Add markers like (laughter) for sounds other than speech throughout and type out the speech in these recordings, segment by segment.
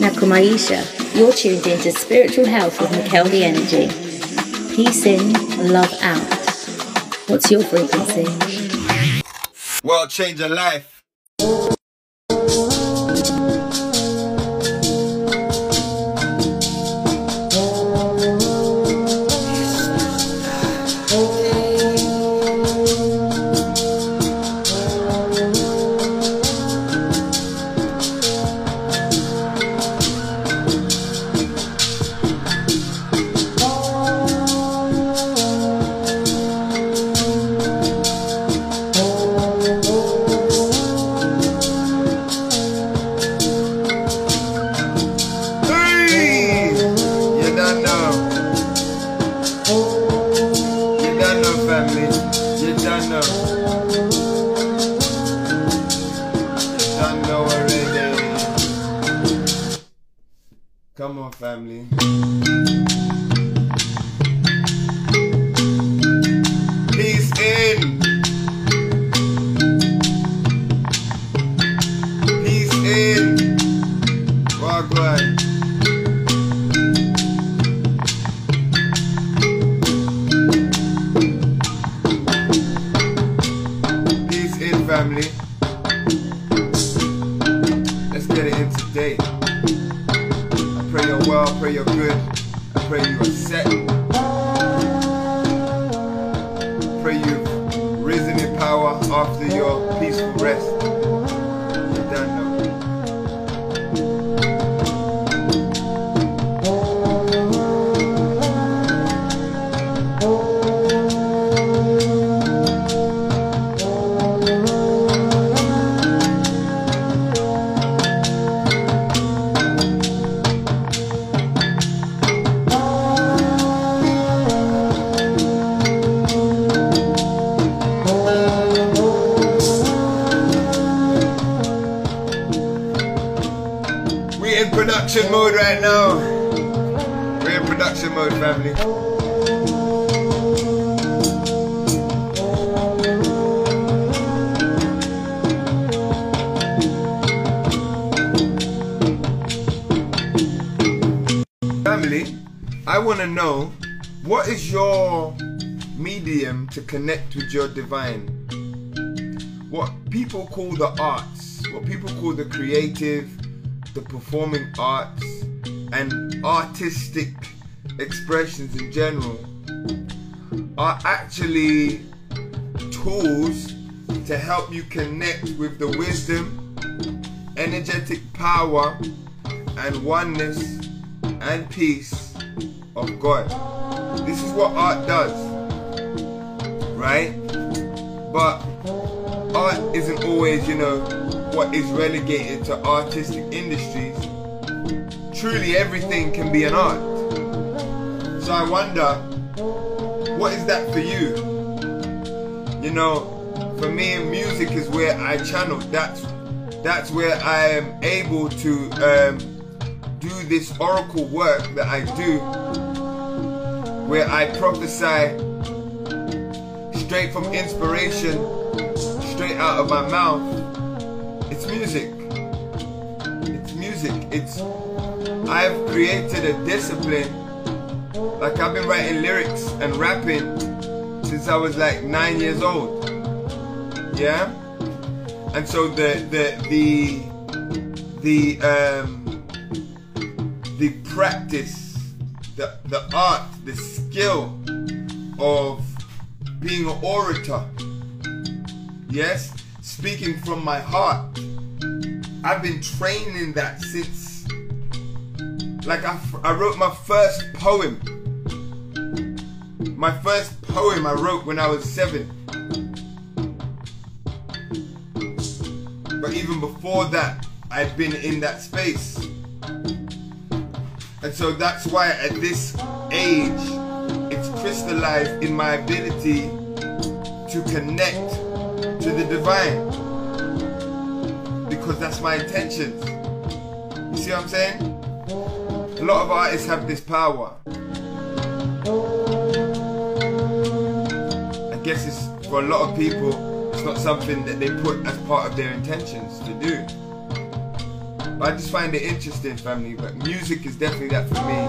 Nakumaisha, you're tuned into Spiritual Health with Mikel the Energy. Peace in, love out. What's your frequency? World changer life. Production mode right now. We're in production mode, family. Family, I want to know what is your medium to connect with your divine? What people call the arts, what people call the creative, the performing arts, and artistic expressions in general are actually tools to help you connect with the wisdom, energetic power, and oneness and peace of God. This is what art does, right? But art isn't always, you know, what is relegated to artistic industries. Truly, everything can be an art. So I wonder, what is that for you? You know, for me, music is where I channel. That's that's where I am able to um, do this oracle work that I do, where I prophesy straight from inspiration, straight out of my mouth. It's I've created a discipline. Like I've been writing lyrics and rapping since I was like nine years old. Yeah? And so the the the the um the practice, the the art, the skill of being an orator. Yes, speaking from my heart. I've been training that since like I, I wrote my first poem. My first poem I wrote when I was seven. But even before that, I'd been in that space. And so that's why at this age, it's crystallized in my ability to connect to the divine. Because that's my intentions. You see what I'm saying? A lot of artists have this power. I guess it's for a lot of people, it's not something that they put as part of their intentions to do. But I just find it interesting, family. But music is definitely that for me.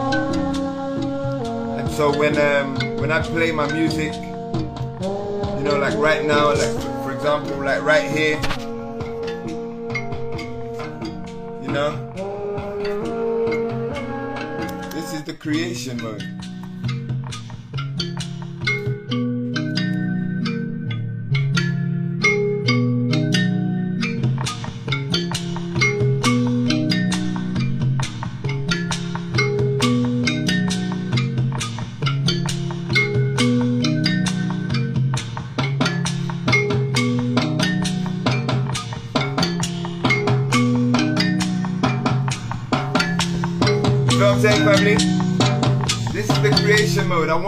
And so when um, when I play my music, you know, like right now, like for, for example, like right here, you know, creation mode.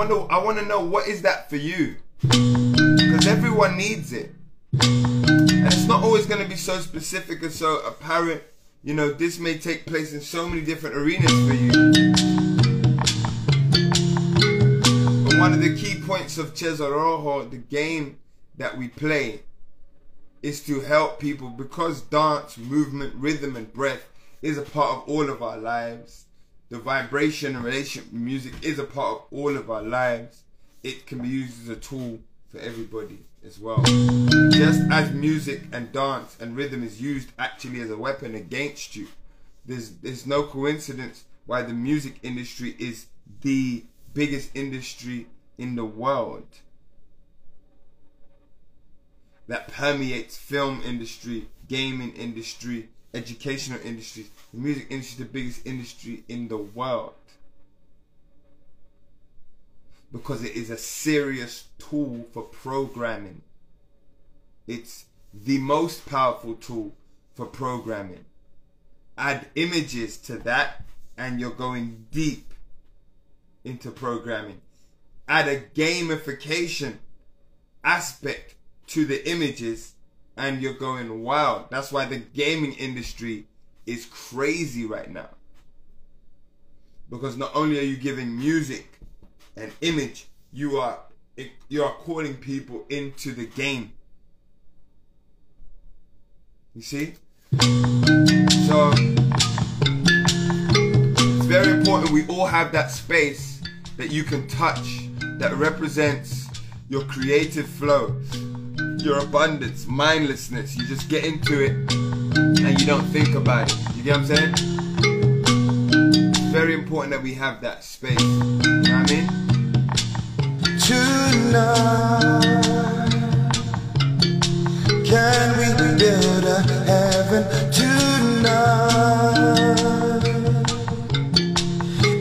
Wonder. I want to know what is that for you? Because everyone needs it, and it's not always going to be so specific and so apparent. You know, this may take place in so many different arenas for you. But one of the key points of Cesar Rojo, the game that we play, is to help people because dance, movement, rhythm, and breath is a part of all of our lives the vibration and relationship music is a part of all of our lives. It can be used as a tool for everybody as well. Just as music and dance and rhythm is used actually as a weapon against you, there's there's no coincidence why the music industry is the biggest industry in the world that permeates film industry, gaming industry, educational industries. The music industry is the biggest industry in the world. Because it is a serious tool for programming. It's the most powerful tool for programming. Add images to that, and you're going deep into programming. Add a gamification aspect to the images, and you're going wild. That's why the gaming industry is crazy right now. Because not only are you giving music and image, you are you are calling people into the game. You see? So it's very important we all have that space that you can touch that represents your creative flow your abundance, mindlessness. You just get into it and you don't think about it. You get what I'm saying? It's very important that we have that space. You know what I mean? Tonight, can we build a heaven tonight?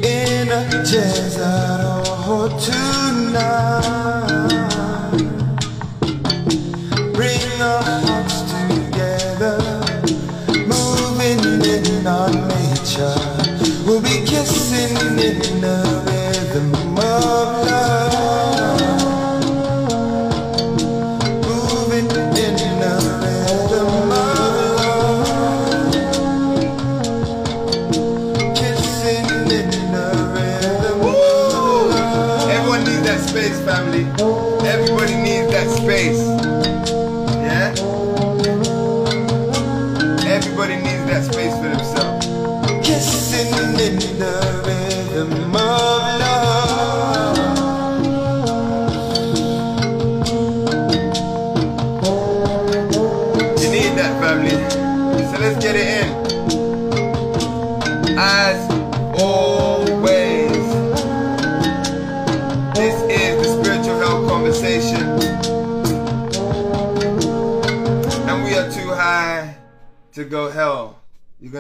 In a desert or tonight. Kissing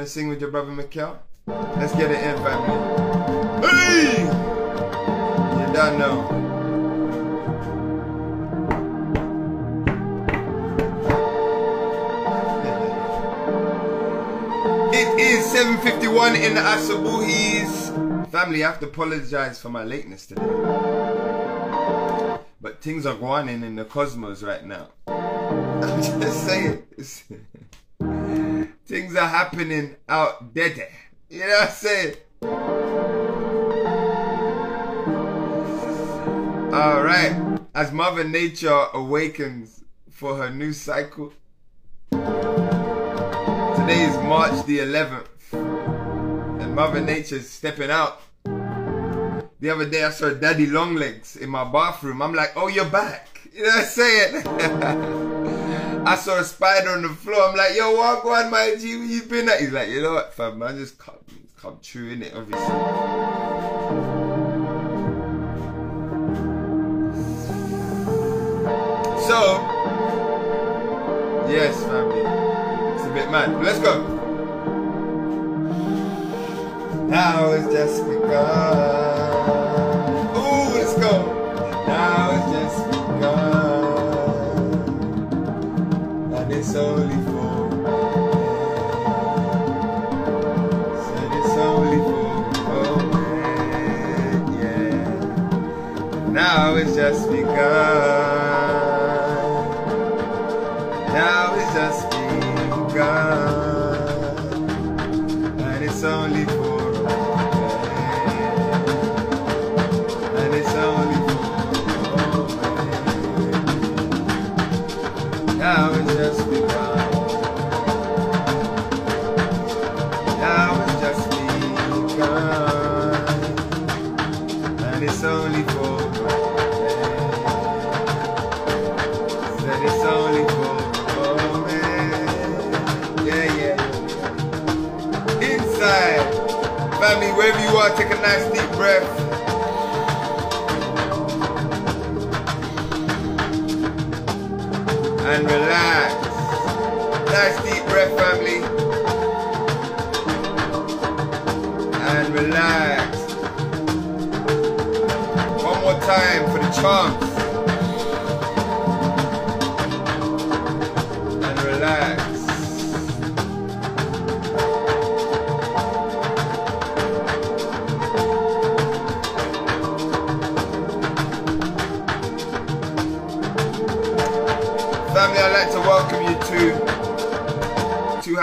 Gonna sing with your brother Mikkel? Let's get it in, family. Hey! You don't know. (laughs) It is 7.51 in the Asabuhis. Family, I have to apologize for my lateness today. But things are going in the cosmos right now. (laughs) I'm just saying. (laughs) things are happening out there. You know what I'm saying? Alright. as Mother Nature awakens for her new cycle. Today is March the 11th, and Mother Nature's stepping out. The other day I saw Daddy Longlegs in my bathroom. I'm like, oh, you're back. You know what I'm saying? (laughs) I saw a spider on the floor. I'm like, yo, walk on, my G, where you been at? He's like, you know what, fam, man, just come, come true in it, obviously. So, yes, family, it's a bit mad. Let's go. Now it's just begun. Ooh, let's go. Now it's just begun. It's only for Said it's only for moment, yeah. Now it's just begun. You take a nice deep breath. And relax. Nice deep breath, family. And relax. One more time for the chance.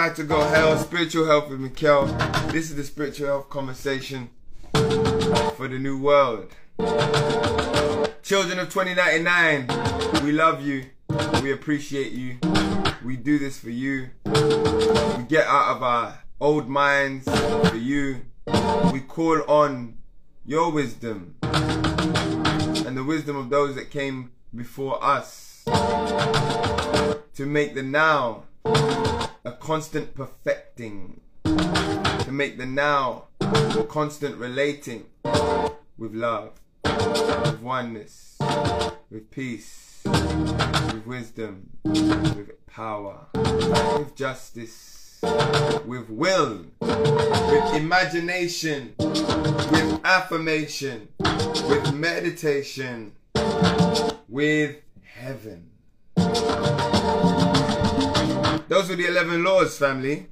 To Go Hell, Spiritual Health with Mikkel. This is the spiritual health conversation for the new world. Children of 2099, we love you. We appreciate you. We do this for you. We get out of our old minds for you. We call on your wisdom and the wisdom of those that came before us to make the now a constant perfecting, to make the now a constant relating with love, with oneness, with peace, with wisdom, with power, with justice, with will, with imagination, with affirmation, with meditation, with heaven. Those were the 11 laws, family.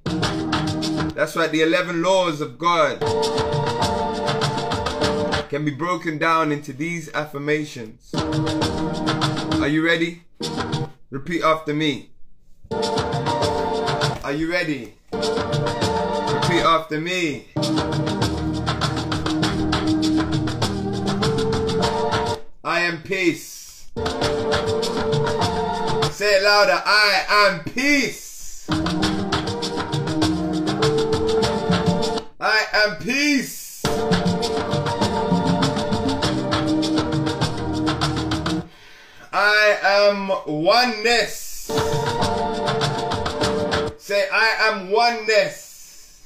That's right, the 11 laws of God can be broken down into these affirmations. Are you ready? Repeat after me. Are you ready? Repeat after me. I am peace. Say it louder. I am peace. I am peace. I am oneness. Say, I am oneness.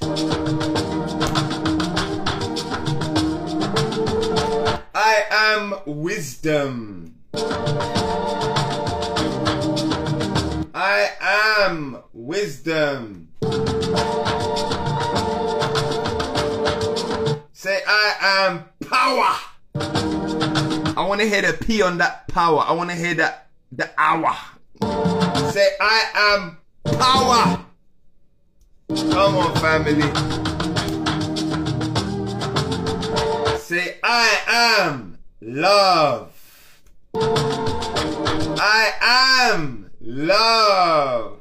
I am wisdom. I am wisdom. Say, I am power. I want to hear the P on that power. I want to hear that the hour. Say, I am power. Come on, family. Say, I am love. I am love.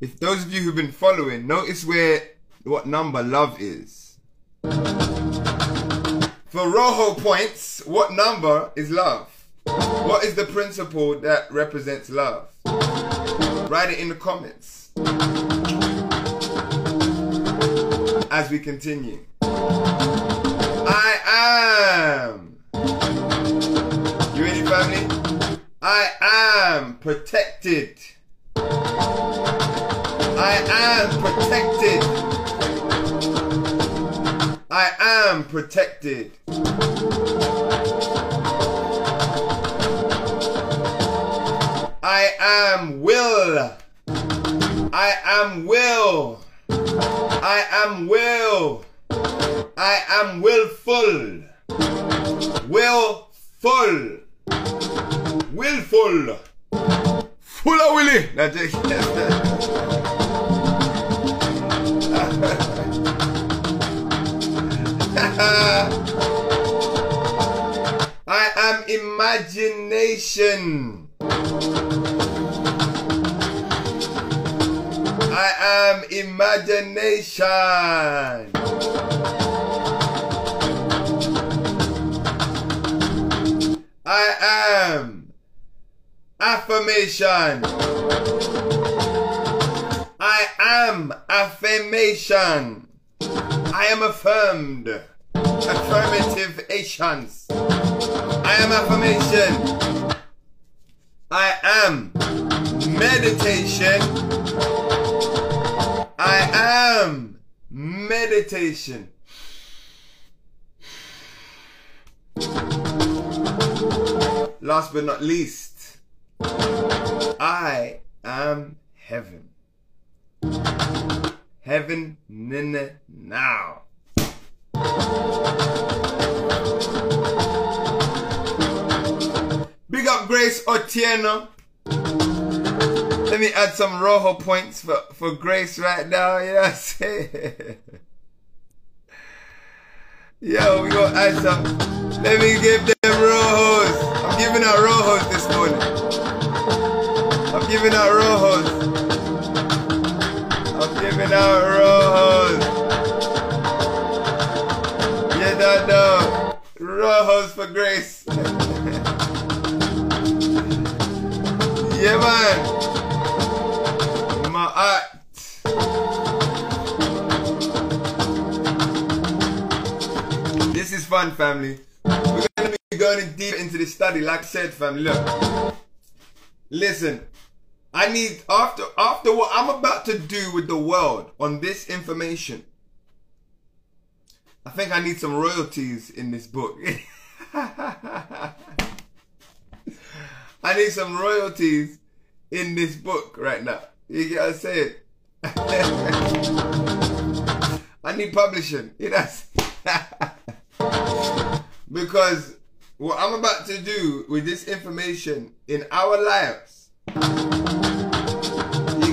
If those of you who've been following, notice where what number love is. For Rojo points, what number is love? What is the principle that represents love? Write it in the comments. As we continue. I am. I am protected. I am protected. I am protected. I am will. I am will. I am will. I am willful. Willful. Willful. Full of Willie. Now, Jake. I am imagination. I am imagination. I am affirmation. I am affirmation. I am affirmed. Affirmative actions. I am affirmation. I am meditation. I am meditation. Last but not least, I am heaven. Heaven, now. Big up Grace Otieno. Let me add some Rojo points for, for Grace right now. Saying? (laughs) Yo, we gonna add some. Let me give them Rojos. Out. I'm giving out Rojos. Yeah, don't know. Rojos for Grace. (laughs) yeah, man. My art. This is fun, family. We're going to be going deep into the study. Like I said, family, look. Listen, I need, after, after what I'm about to do with the world on this information, I think I need some royalties in this book. (laughs) I need some royalties in this book right now. You get what I'm saying? (laughs) I need publishing. You know? (laughs) because what I'm about to do with this information in our lives,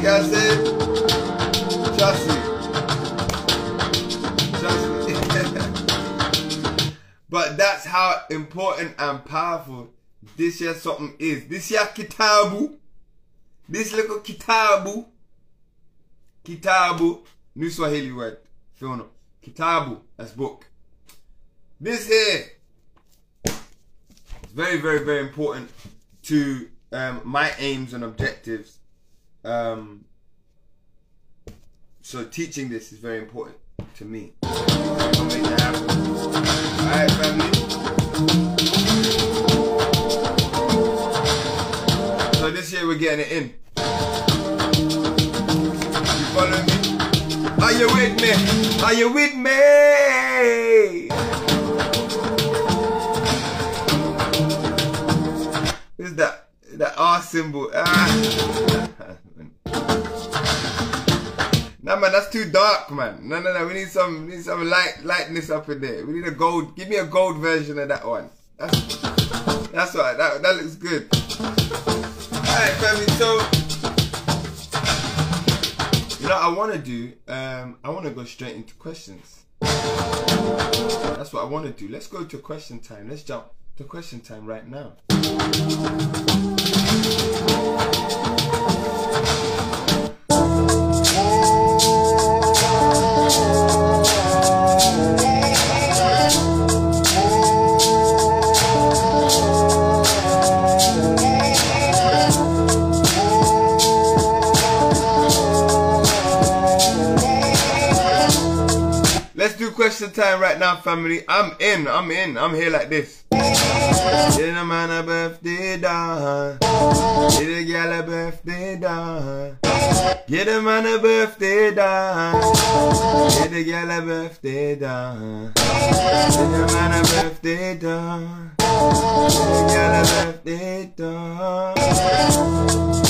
Trust me. (laughs) but that's how important and powerful this year something is. This year kitabu, this little kitabu, kitabu, new Swahili word, Fiona. Kitabu, that's book. This here very, very, very important to um, my aims and objectives. Um, so teaching this is very important to me. Alright, family. So this year we're getting it in. You following me? Are you with me? Are you with me? Who's that? That R symbol. Ah. (laughs) Nah, man, that's too dark, man. No, no, no. We need some, we need some light, lightness up in there. We need a gold. Give me a gold version of that one. That's, that's right. That, that looks good. Alright, family. So, you know, I want to do. Um, I want to go straight into questions. That's what I want to do. Let's go to question time. Let's jump to question time right now. Question time right now, family. I'm in. I'm in. I'm here like this. Get a man a birthday done. Get a gal a birthday done. Get a man a birthday done. Get a gal a birthday done. Get a man a birthday done. Get a gal a birthday done.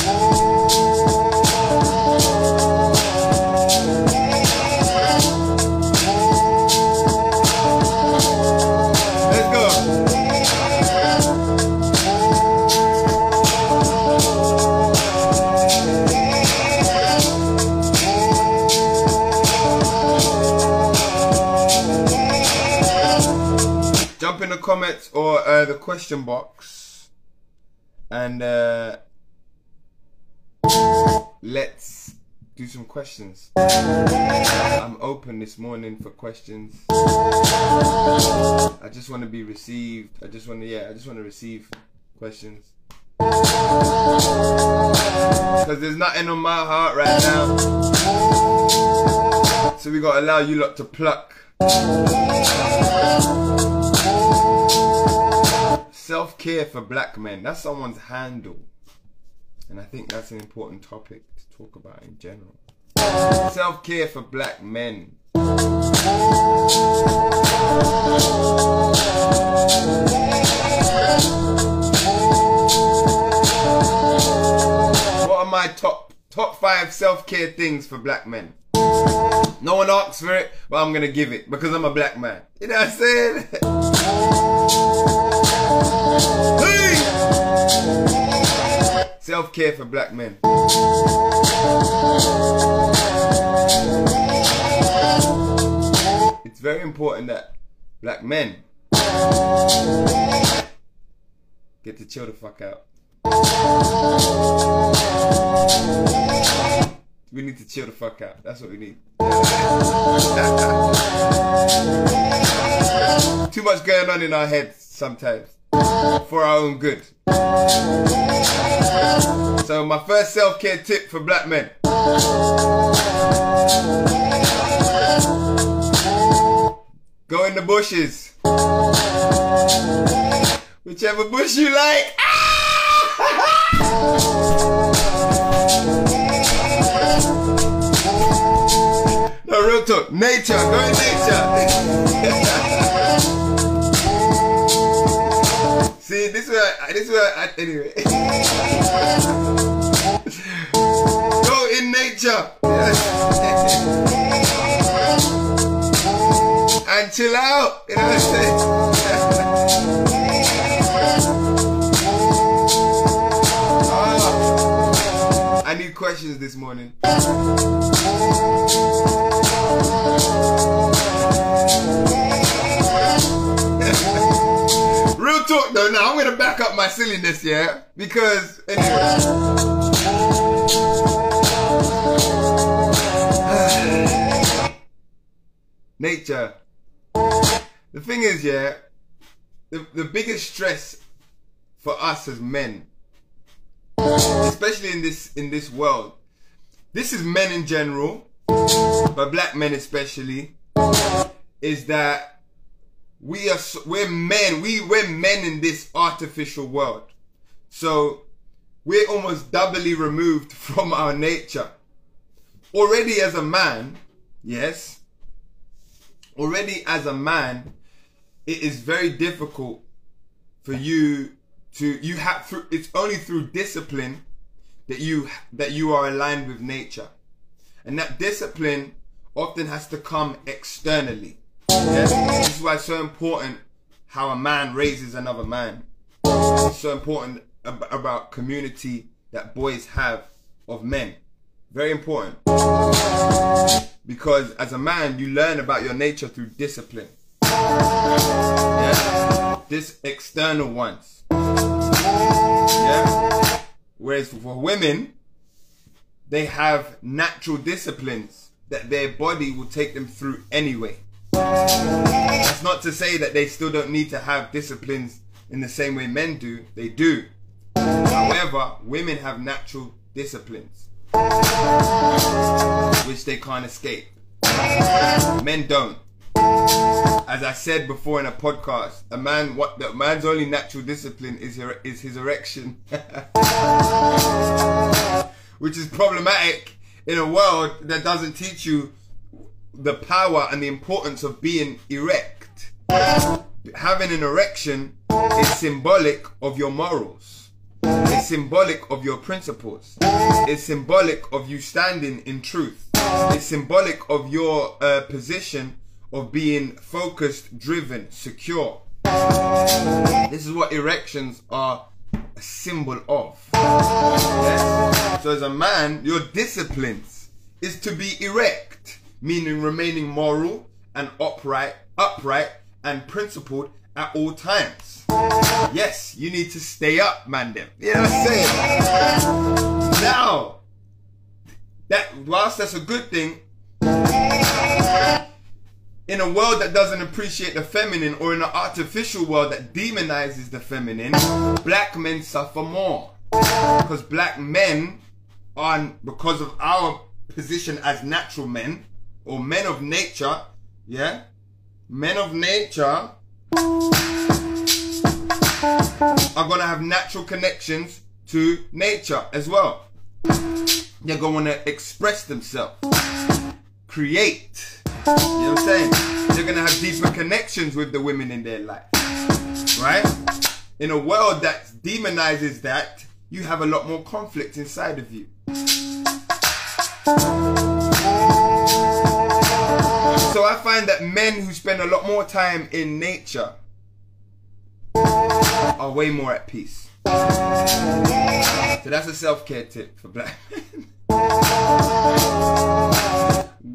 Comments or uh, the question box and uh, let's do some questions. I'm open this morning for questions. I just want to be received. I just want to, yeah, I just want to receive questions. Because there's nothing on my heart right now. So we got to allow you lot to pluck. Self care for black men. That's someone's handle. And I think that's an important topic to talk about in general. Self care for black men. What are my top top five self care things for black men? No one asks for it, but I'm gonna give it because I'm a black man. You know what I'm saying? (laughs) Self care for black men. It's very important that black men get to chill the fuck out. We need to chill the fuck out. That's what we need. (laughs) Too much going on in our heads sometimes for our own good. So, my first self care tip for black men go in the bushes. Whichever bush you like. Ah! (laughs) No, real talk. Nature. Go in nature. This is this is I, anyway. (laughs) Go in nature. (laughs) and chill out. You know what I'm saying? (laughs) I need questions this morning. Talk though, now I'm gonna back up my silliness, yeah? Because, anyway. (sighs) Nature. The thing is, yeah, the, the biggest stress for us as men, especially in this in this world, this is men in general, but black men especially, is that we are we're men. We we're men in this artificial world. So we're almost doubly removed (laughs) from our nature. Already as a man yes already as a man it is very difficult for you to you have through it's only through discipline that you that you are aligned with nature. And that discipline often has to come externally yeah? This is why it's so important how a man raises another man. It's so important ab- about community that boys have of men. Very important. Because as a man, you learn about your nature through discipline. Yeah? This external ones. Yeah? Whereas for women, they have natural disciplines that their body will take them through anyway. That's not to say that they still don't need to have disciplines in the same way men do. They do. However, women have natural disciplines which they can't escape. Men don't. As I said before in a podcast, a man what the man's only natural discipline is her, is his erection, (laughs) which is problematic in a world that doesn't teach you the power and the importance of being erect. Having an erection is symbolic of your morals. It's symbolic of your principles. It's symbolic of you standing in truth. It's symbolic of your uh, position of being focused, driven, secure. This is what erections are a symbol of. So as a man, your discipline is to be erect, meaning remaining moral and upright, upright and principled at all times. Yes, you need to stay up, man. Them. You know what I'm saying? Now, that whilst that's a good thing, in a world that doesn't appreciate the feminine or in an artificial world that demonizes the feminine, black men suffer more. Because black men are, because of our position as natural men, or men of nature, yeah? Men of nature are gonna have natural connections to nature as well. They're gonna express themselves, create. You know what I'm saying? They're gonna have deeper connections with the women in their life. Right? In a world that demonizes that, you have a lot more conflict inside of you. So I find that men who spend a lot more time in nature are way more at peace. So that's a self-care tip for black (laughs) men. Go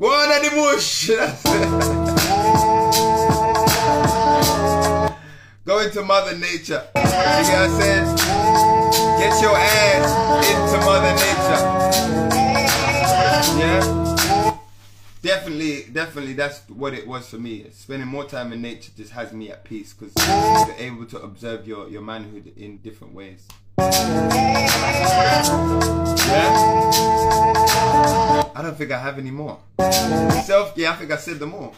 on the bush. (laughs) Go into Mother Nature. You? Get your ass into Mother Nature. Yeah? Definitely, definitely, that's what it was for me. Spending more time in nature just has me at peace because you're able to observe your, your manhood in different ways. Yeah? I don't think I have any more. Self, yeah, I think I said them all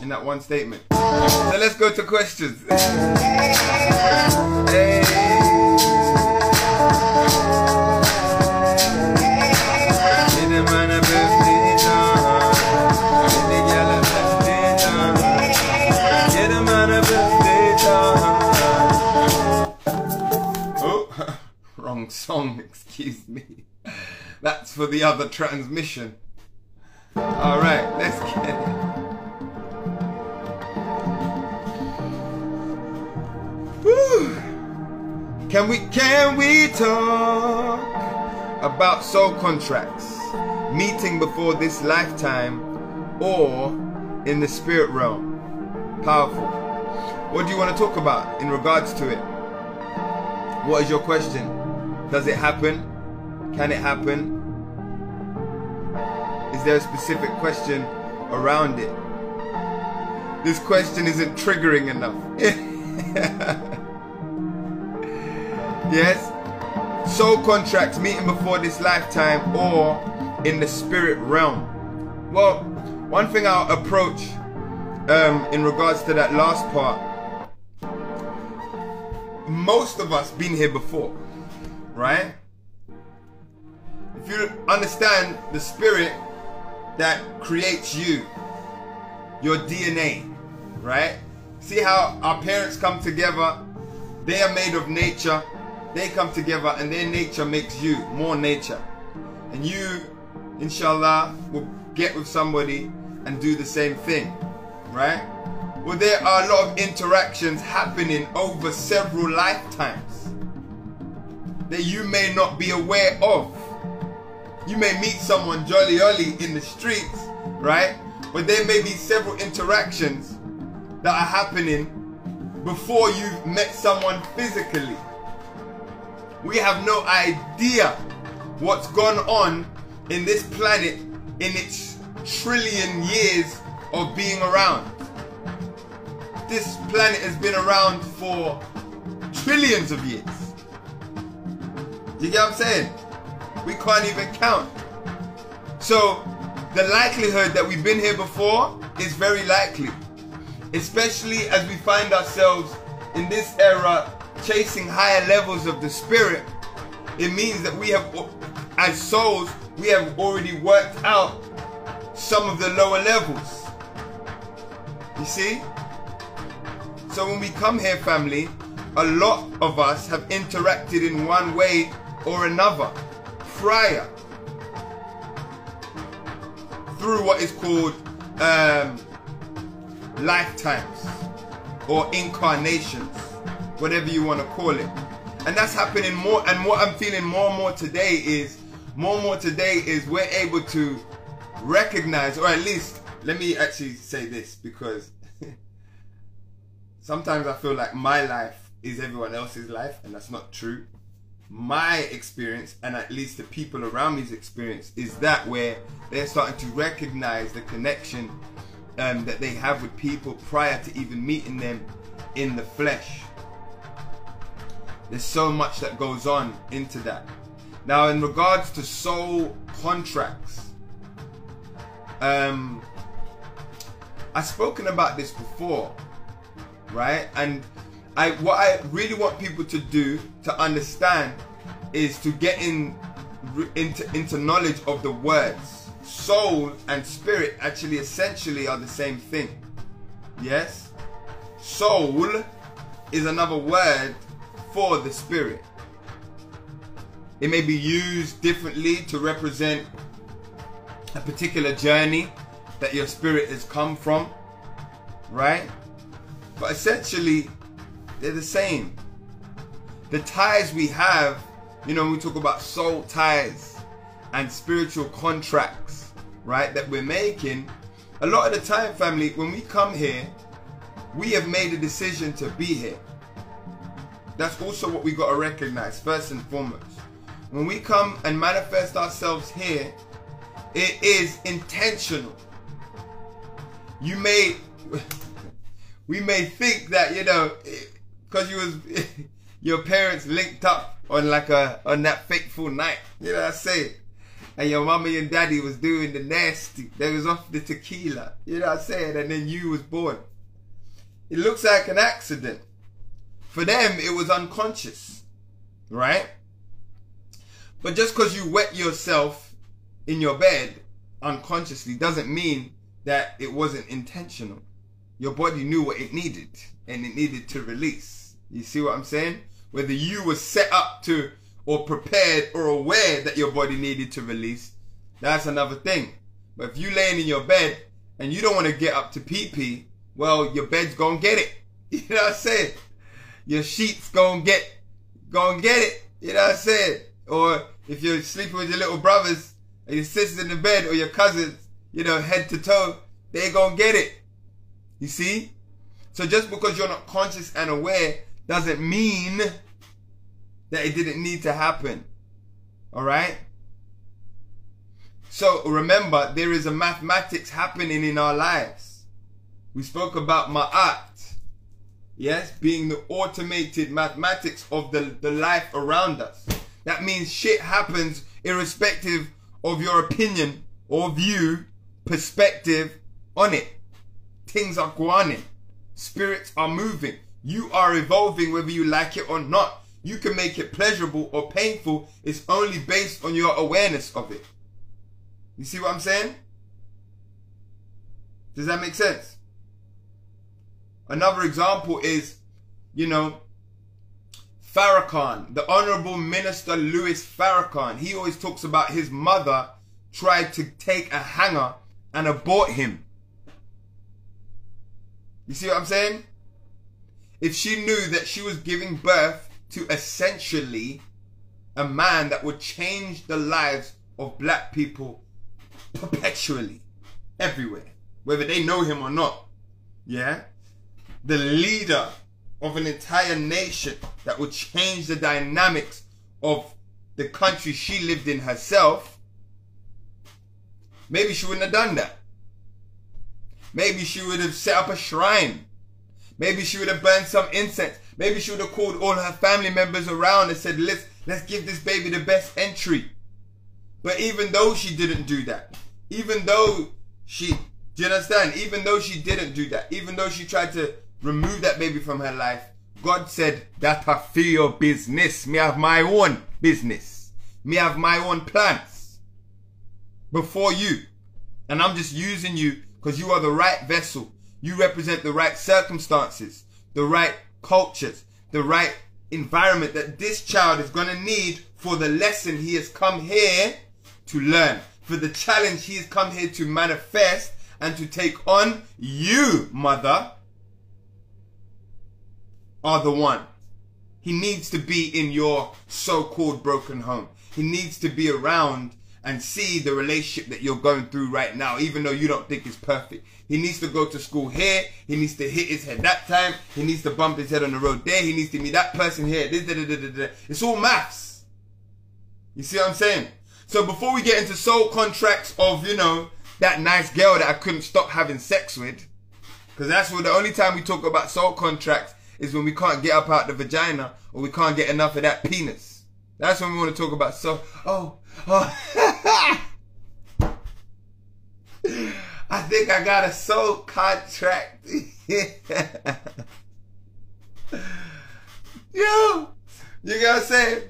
in that one statement. So let's go to questions. Hey. Wrong song, (laughs) excuse me. That's for the other transmission. Alright, let's get it. Can we can we talk about soul contracts, meeting before this lifetime, or in the spirit realm? Powerful. What do you want to talk about in regards to it? What is your question? Does it happen? Can it happen? Is there a specific question around it? This question isn't triggering enough. (laughs) yes? Soul contracts meeting before this lifetime or in the spirit realm. Well, one thing I'll approach um, in regards to that last part, most of us been here before, right? If you understand the spirit that creates you, your DNA, right? See how our parents come together, they are made of nature, they come together and their nature makes you more nature. And you, inshallah, will get with somebody and do the same thing, right? Well, there are a lot of interactions happening over several lifetimes that you may not be aware of. You may meet someone jolly early in the streets, right? But there may be several interactions that are happening before you've met someone physically. We have no idea what's gone on in this planet in its trillion years of being around. This planet has been around for trillions of years. You get what I'm saying? We can't even count. So, the likelihood that we've been here before is very likely. Especially as we find ourselves in this era chasing higher levels of the spirit. It means that we have, as souls, we have already worked out some of the lower levels. You see? So when we come here, family, a lot of us have interacted in one way or another prior through what is called um, lifetimes or incarnations, whatever you want to call it. And that's happening more. And what I'm feeling more and more today is more and more today is we're able to recognize, or at least let me actually say this because (laughs) sometimes I feel like my life is everyone else's life, and that's not true. My experience, and at least the people around me's experience, is that where they're starting to recognize the connection um, that they have with people prior to even meeting them in the flesh. There's so much that goes on into that. Now, in regards to soul contracts, um, I've spoken about this before, right? And I, what I really want people to do to understand is to get in into into knowledge of the words. Soul and spirit actually essentially are the same thing. Yes? Soul is another word for the spirit. It may be used differently to represent a particular journey that your spirit has come from, right? But essentially, they're the same. The ties we have, you know, we talk about soul ties and spiritual contracts, right, that we're making. A lot of the time, family, when we come here, we have made a decision to be here. That's also what we got to recognize, first and foremost. When we come and manifest ourselves here, it is intentional. You may, (laughs) we may think that, you know, because you was, (laughs) your parents linked up on like a, on that fateful night. You know what I'm saying? And your mommy and daddy was doing the nasty. They was off the tequila. You know what I'm saying? And then you was born. It looks like an accident. For them, it was unconscious. Right? But just because you wet yourself in your bed unconsciously doesn't mean that it wasn't intentional. Your body knew what it needed and it needed to release. You see what I'm saying? Whether you were set up to or prepared or aware that your body needed to release, that's another thing. But if you laying in your bed and you don't want to get up to pee pee, well, your bed's gonna get it. (laughs) You know what I'm saying? Your sheets gonna get, gonna get it. You know what I'm saying? Or if you're sleeping with your little brothers and your sisters in the bed or your cousins, you know, head to toe, they gonna get it. You see? So just because you're not conscious and aware doesn't mean that it didn't need to happen. Alright? So remember, there is a mathematics happening in our lives. We spoke about ma'at. Yes, being the automated mathematics of the, the life around us. That means shit happens irrespective of your opinion or view, perspective on it. Things are going. Spirits are moving. You are evolving whether you like it or not. You can make it pleasurable or painful. It's only based on your awareness of it. You see what I'm saying? Does that make sense? Another example is, you know, Farrakhan, the Honorable Minister Louis Farrakhan. He always talks about his mother tried to take a hanger and abort him. You see what I'm saying? If she knew that she was giving birth to essentially a man that would change the lives of black people perpetually, everywhere, whether they know him or not. Yeah? The leader of an entire nation that would change the dynamics of the country she lived in herself, maybe she wouldn't have done that. Maybe she would have set up a shrine. Maybe she would have burned some incense. Maybe she would have called all her family members around and said, let's, let's give this baby the best entry. But even though she didn't do that, even though she Do you understand? Even though she didn't do that, even though she tried to remove that baby from her life, God said that I feel your business. Me have my own business. Me have my own plans before you. And I'm just using you because you are the right vessel. You represent the right circumstances, the right cultures, the right environment that this child is going to need for the lesson he has come here to learn, for the challenge he has come here to manifest and to take on. You, mother, are the one. He needs to be in your so-called broken home. He needs to be around and see the relationship that you're going through right now, even though you don't think it's perfect. He needs to go to school here. He needs to hit his head that time. He needs to bump his head on the road there. He needs to meet that person here. It's all maths. You see what I'm saying? So before we get into soul contracts of, you know, that nice girl that I couldn't stop having sex with, because that's what the only time we talk about soul contracts is when we can't get up out the vagina or we can't get enough of that penis. That's when we want to talk about So, oh, oh. (laughs) I think I got a soul contract. (laughs) Yo, you gotta say.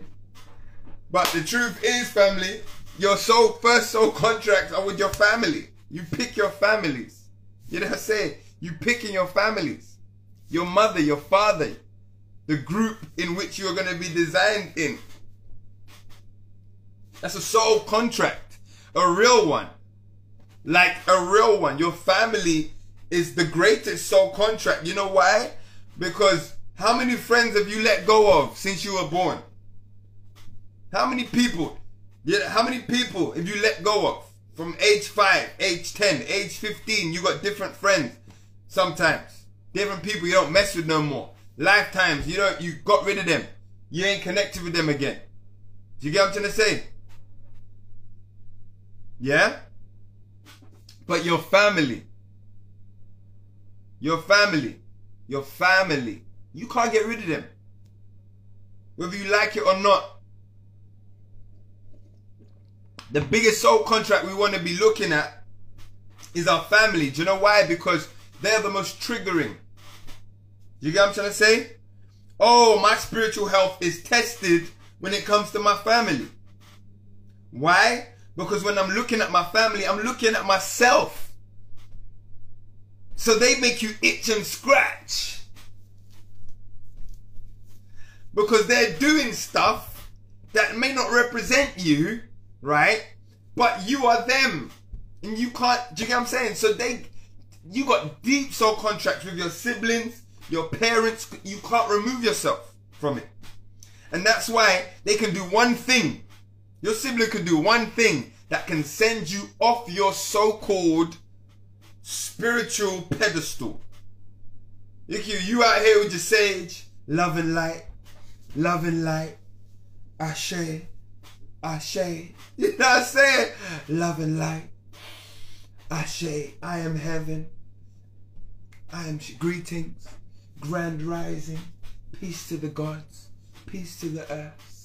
But the truth is, family, your soul first soul contracts are with your family. You pick your families. You know what I'm saying? You picking your families. Your mother, your father, the group in which you're gonna be designed in. That's a soul contract. A real one. Like a real one. Your family is the greatest soul contract. You know why? Because how many friends have you let go of since you were born? How many people? Yeah, how many people have you let go of? From age 5, age 10, age 15, you got different friends sometimes. Different people you don't mess with no more. Lifetimes, you don't you got rid of them. You ain't connected with them again. Do you get what I'm trying to say? Yeah? But your family, your family, your family, you can't get rid of them. Whether you like it or not. The biggest soul contract we want to be looking at is our family. Do you know why? Because they're the most triggering. You get what I'm trying to say? Oh, my spiritual health is tested when it comes to my family. Why? Because when I'm looking at my family, I'm looking at myself. So they make you itch and scratch. Because they're doing stuff that may not represent you, right? But you are them. And you can't, do you get what I'm saying? So they, you got deep soul contracts with your siblings, your parents. You can't remove yourself from it. And that's why they can do one thing. Your sibling can do one thing that can send you off your so-called spiritual pedestal. You, you out here with your sage, love and light, love and light, ashe, ashe. (laughs) You know what I'm saying? Love and light, ashe. I am heaven. I am greetings, grand rising, peace to the gods, peace to the earth,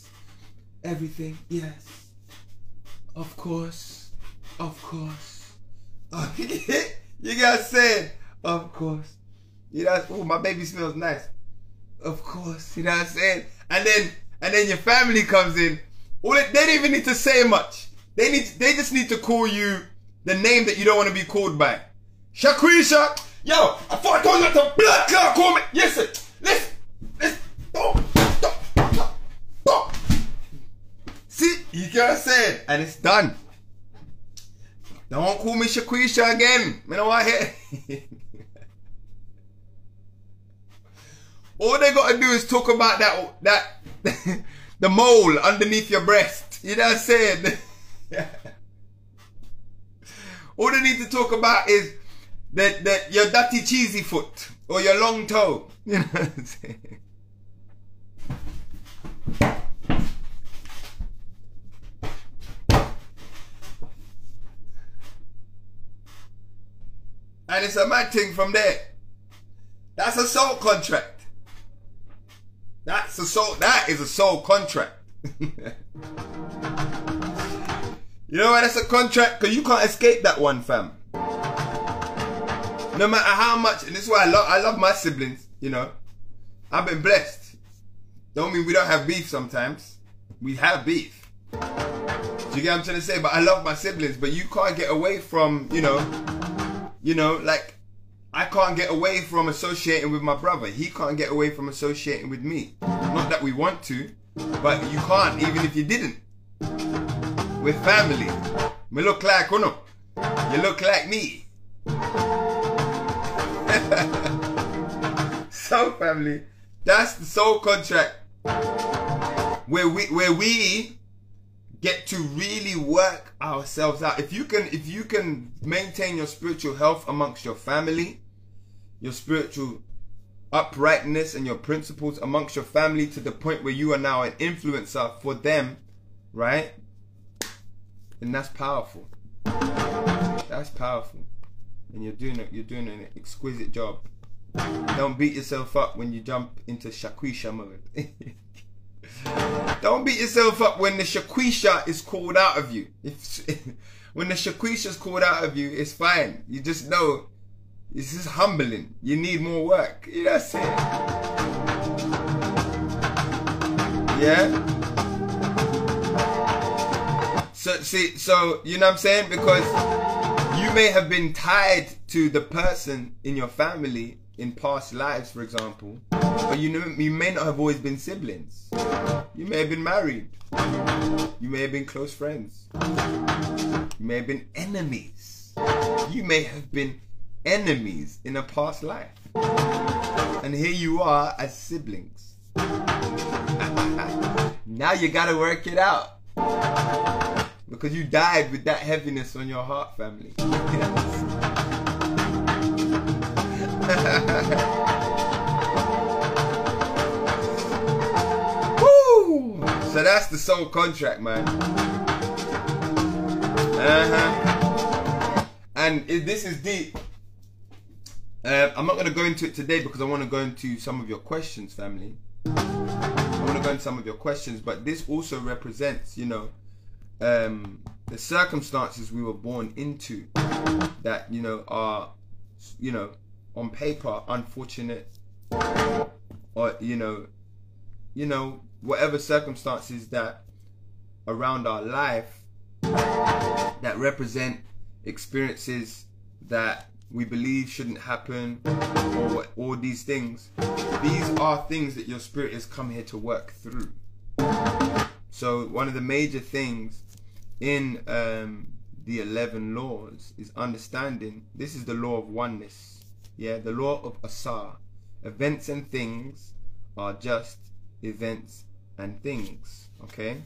everything. Yes, of course, of course. (laughs) you gotta say. Of course. You know, oh, my baby smells nice. Of course. You know what I'm saying? And then, and then your family comes in. All they don't even need to say much. They need, they just need to call you the name that you don't want to be called by. Shaquisha. Yo, I thought I told you not to blood clot call me. Yes, sir. Listen, listen. Don't, stop, stop, stop. See, you get what I'm saying? And it's done. Don't call me Shaquisha again. You know what? (laughs) All they gotta do is talk about that that (laughs) the mole underneath your breast. You know what I'm saying? (laughs) All they need to talk about is that that your dirty cheesy foot or your long toe. You know what I'm saying? And it's a mad thing from there. That's a soul contract. That's a soul. That is a soul contract. (laughs) you know why that's a contract? Because you can't escape that one, fam. no matter how much, and this is why I love I love my siblings. You know, I've been blessed. Don't mean we don't have beef sometimes. We have beef. Do you get what I'm trying to say? But I love my siblings. But you can't get away from, you know, you know, like I can't get away from associating with my brother. He can't get away from associating with me. Not that we want to, but you can't even if you didn't. We're family. We look like uno. You look like me. (laughs) so family, that's the soul contract where we where we get to really work ourselves out. If you can if you can maintain your spiritual health amongst your family, your spiritual uprightness and your principles amongst your family to the point where you are now an influencer for them, right? And that's powerful. That's powerful. And you're doing it you're doing an exquisite job. Don't beat yourself up when you jump into Shakwisha mode. (laughs) Don't beat yourself up when the Shakwisha is called out of you. If (laughs) when the Shakwisha is called out of you, it's fine. You just know this is humbling. You need more work. You know what? Yeah. So see, so you know what I'm saying? Because you may have been tied to the person in your family in past lives, for example, but you know you may not have always been siblings. You may have been married. You may have been close friends. You may have been enemies. You may have been enemies in a past life. And here you are as siblings. (laughs) now you gotta work it out. Because you died with that heaviness on your heart, family. (laughs) Woo! (laughs) So that's the soul contract, man. Uh-huh. And this is deep. Uh, I'm not going to go into it today because I want to go into some of your questions, family. I want to go into some of your questions, but this also represents, you know, um, the circumstances we were born into that, you know, are, you know, on paper unfortunate or, you know, you know, whatever circumstances that around our life that represent experiences that we believe shouldn't happen or all these things these are things that your spirit has come here to work through. So one of the major things in um, the 11 laws is understanding this is the law of oneness yeah the law of asar events and things are just events and things okay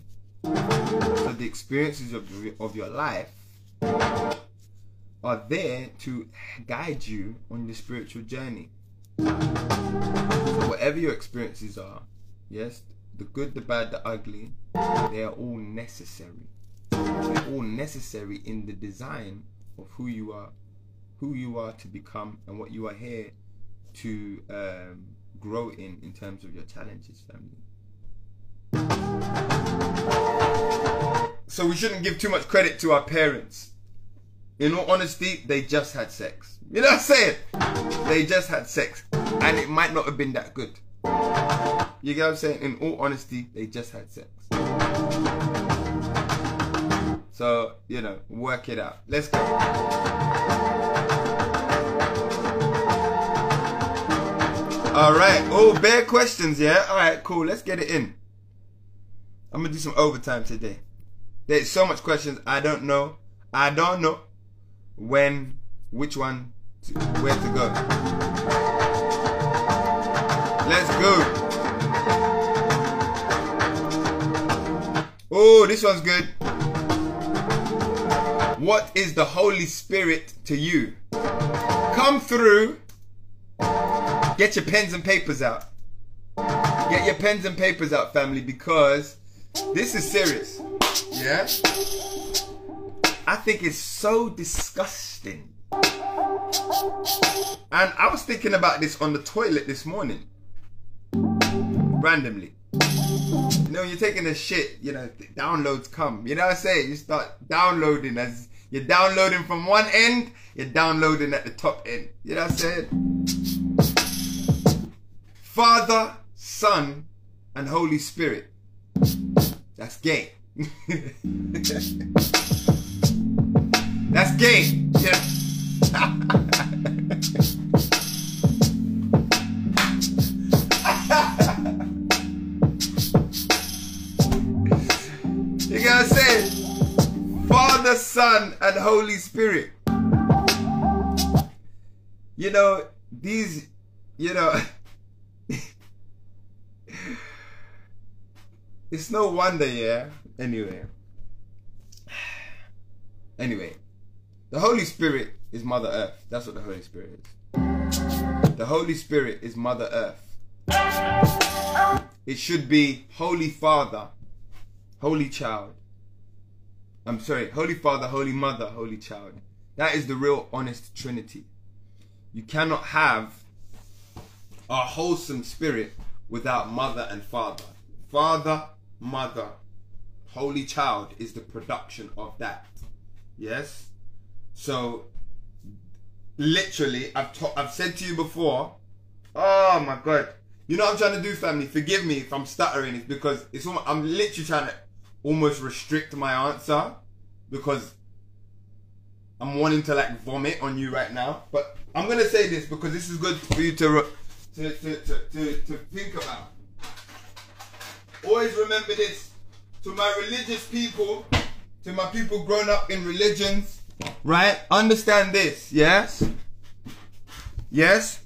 so the experiences of, of your life are there to guide you on your spiritual journey. So whatever your experiences are, yes, the good, the bad, the ugly, they are all necessary. They're all necessary in the design of who you are, who you are to become, and what you are here to um, grow in in terms of your challenges, family. So we shouldn't give too much credit to our parents. In all honesty, they just had sex. You know what I'm saying? They just had sex. And it might not have been that good. You get what I'm saying? In all honesty, they just had sex. So, you know, work it out. Let's go. Alright. Oh, bare questions, yeah? Alright, cool. Let's get it in. I'm gonna do some overtime today. There's so much questions. I don't know. I don't know when, which one, to, where to go. Let's go. Oh, this one's good. What is the Holy Spirit to you? Come through. Get your pens and papers out. Get your pens and papers out, family, because this is serious. Yeah? I think it's so disgusting. And I was thinking about this on the toilet this morning. Randomly. You know, you're taking a shit, you know, downloads come. You know what I'm saying? You start downloading as You're downloading from one end, you're downloading at the top end. You know what I'm saying? Father, Son, and Holy Spirit. That's gay. (laughs) That's gay. Yeah. (laughs) You I'm saying? Father, Son, and Holy Spirit. You know, these, you know, (laughs) it's no wonder, yeah. Anyway. Anyway, the Holy Spirit is Mother Earth. That's what the Holy Spirit is. The Holy Spirit is Mother Earth. It should be Holy Father, Holy Child. I'm sorry, Holy Father, Holy Mother, Holy Child. That is the real honest Trinity. You cannot have a wholesome spirit without mother and father. Father, mother, holy child is the production of that. Yes? So, literally, I've, to- I've said to you before, oh my God. You know what I'm trying to do, family? Forgive me if I'm stuttering. It's because it's almost, I'm literally trying to almost restrict my answer because I'm wanting to like vomit on you right now. But I'm gonna say this because this is good for you to to, to, to, to, to think about. Always remember this to my religious people, to my people grown up in religions, right? Understand this, yes? Yes?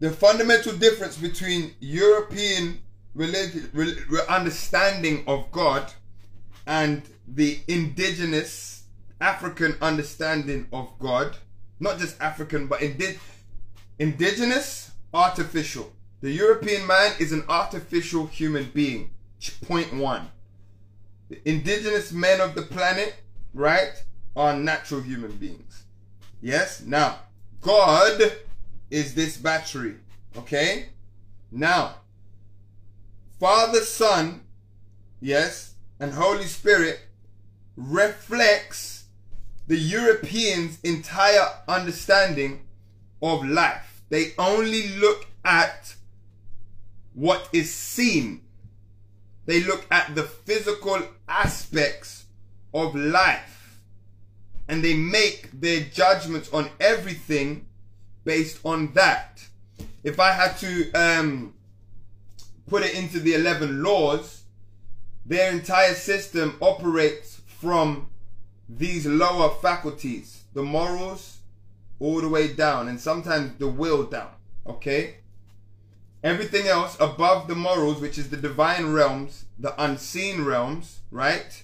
The fundamental difference between European religion, re- understanding of God and the indigenous African understanding of God, not just African, but indi- indigenous, artificial. The European man is an artificial human being. Point one. The indigenous men of the planet, right, are natural human beings. Yes? Now, God is this battery. Okay? Now, Father, Son, yes, and Holy Spirit reflects the Europeans' entire understanding of life. They only look at what is seen. They look at the physical aspects of life. And they make their judgments on everything based on that. If I had to um, put it into the 11 laws, their entire system operates from these lower faculties, the morals all the way down, and sometimes the will down. Okay? Everything else above the morals, which is the divine realms, the unseen realms, right?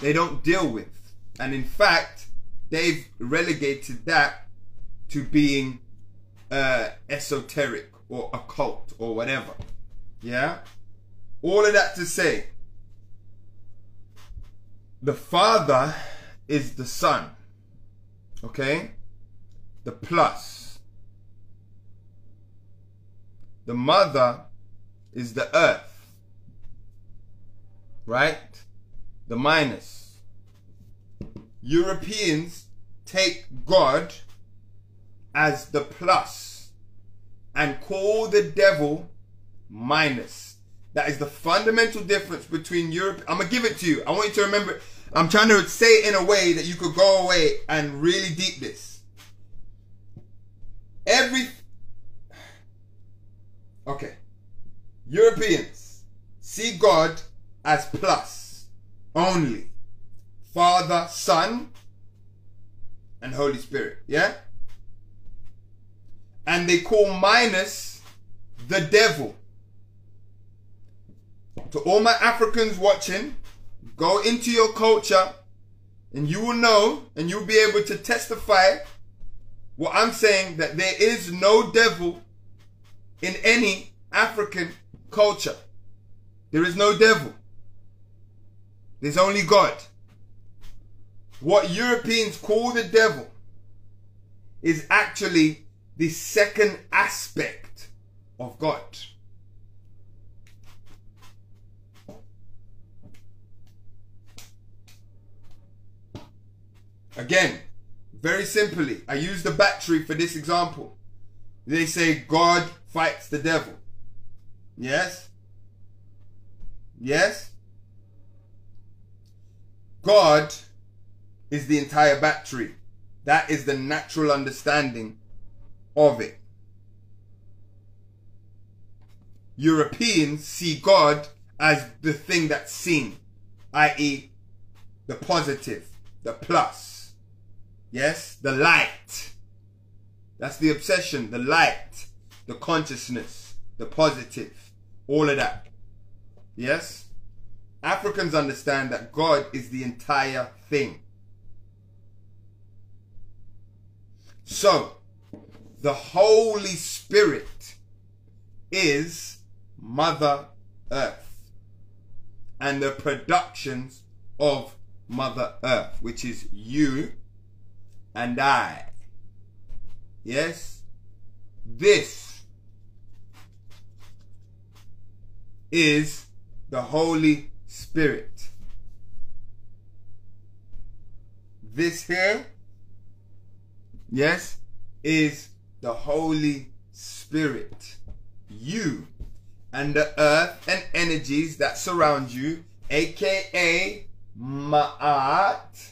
They don't deal with. And in fact, they've relegated that to being uh, esoteric or occult or whatever. Yeah? All of that to say, the Father is the Sun. Okay? The plus. The Mother is the Earth. Right? The minus. Europeans take God as the plus and call the devil minus. That is the fundamental difference between Europe. I'm gonna give it to you. I want you to remember. I'm trying to say it in a way that you could go away and really deep this. Every okay, Europeans see God as plus only, Father, Son, and Holy Spirit. Yeah, and they call minus the devil. To all my Africans watching, go into your culture and you will know and you'll be able to testify what I'm saying that there is no devil in any African culture. There is no devil. There's only God. What Europeans call the devil is actually the second aspect of God. Again, very simply, I use the battery for this example. They say God fights the devil. Yes? Yes? God is the entire battery. That is the natural understanding of it. Europeans see God as the thing that's seen, i.e., the positive, the plus. Yes, the light. That's the obsession, the light, the consciousness, the positive, all of that. Yes? Africans understand that God is the entire thing. So, the Holy Spirit is Mother Earth and the productions of Mother Earth, which is you and I. Yes? This is the Holy Spirit. This here, yes, is the Holy Spirit. You and the earth and energies that surround you, aka Ma'at.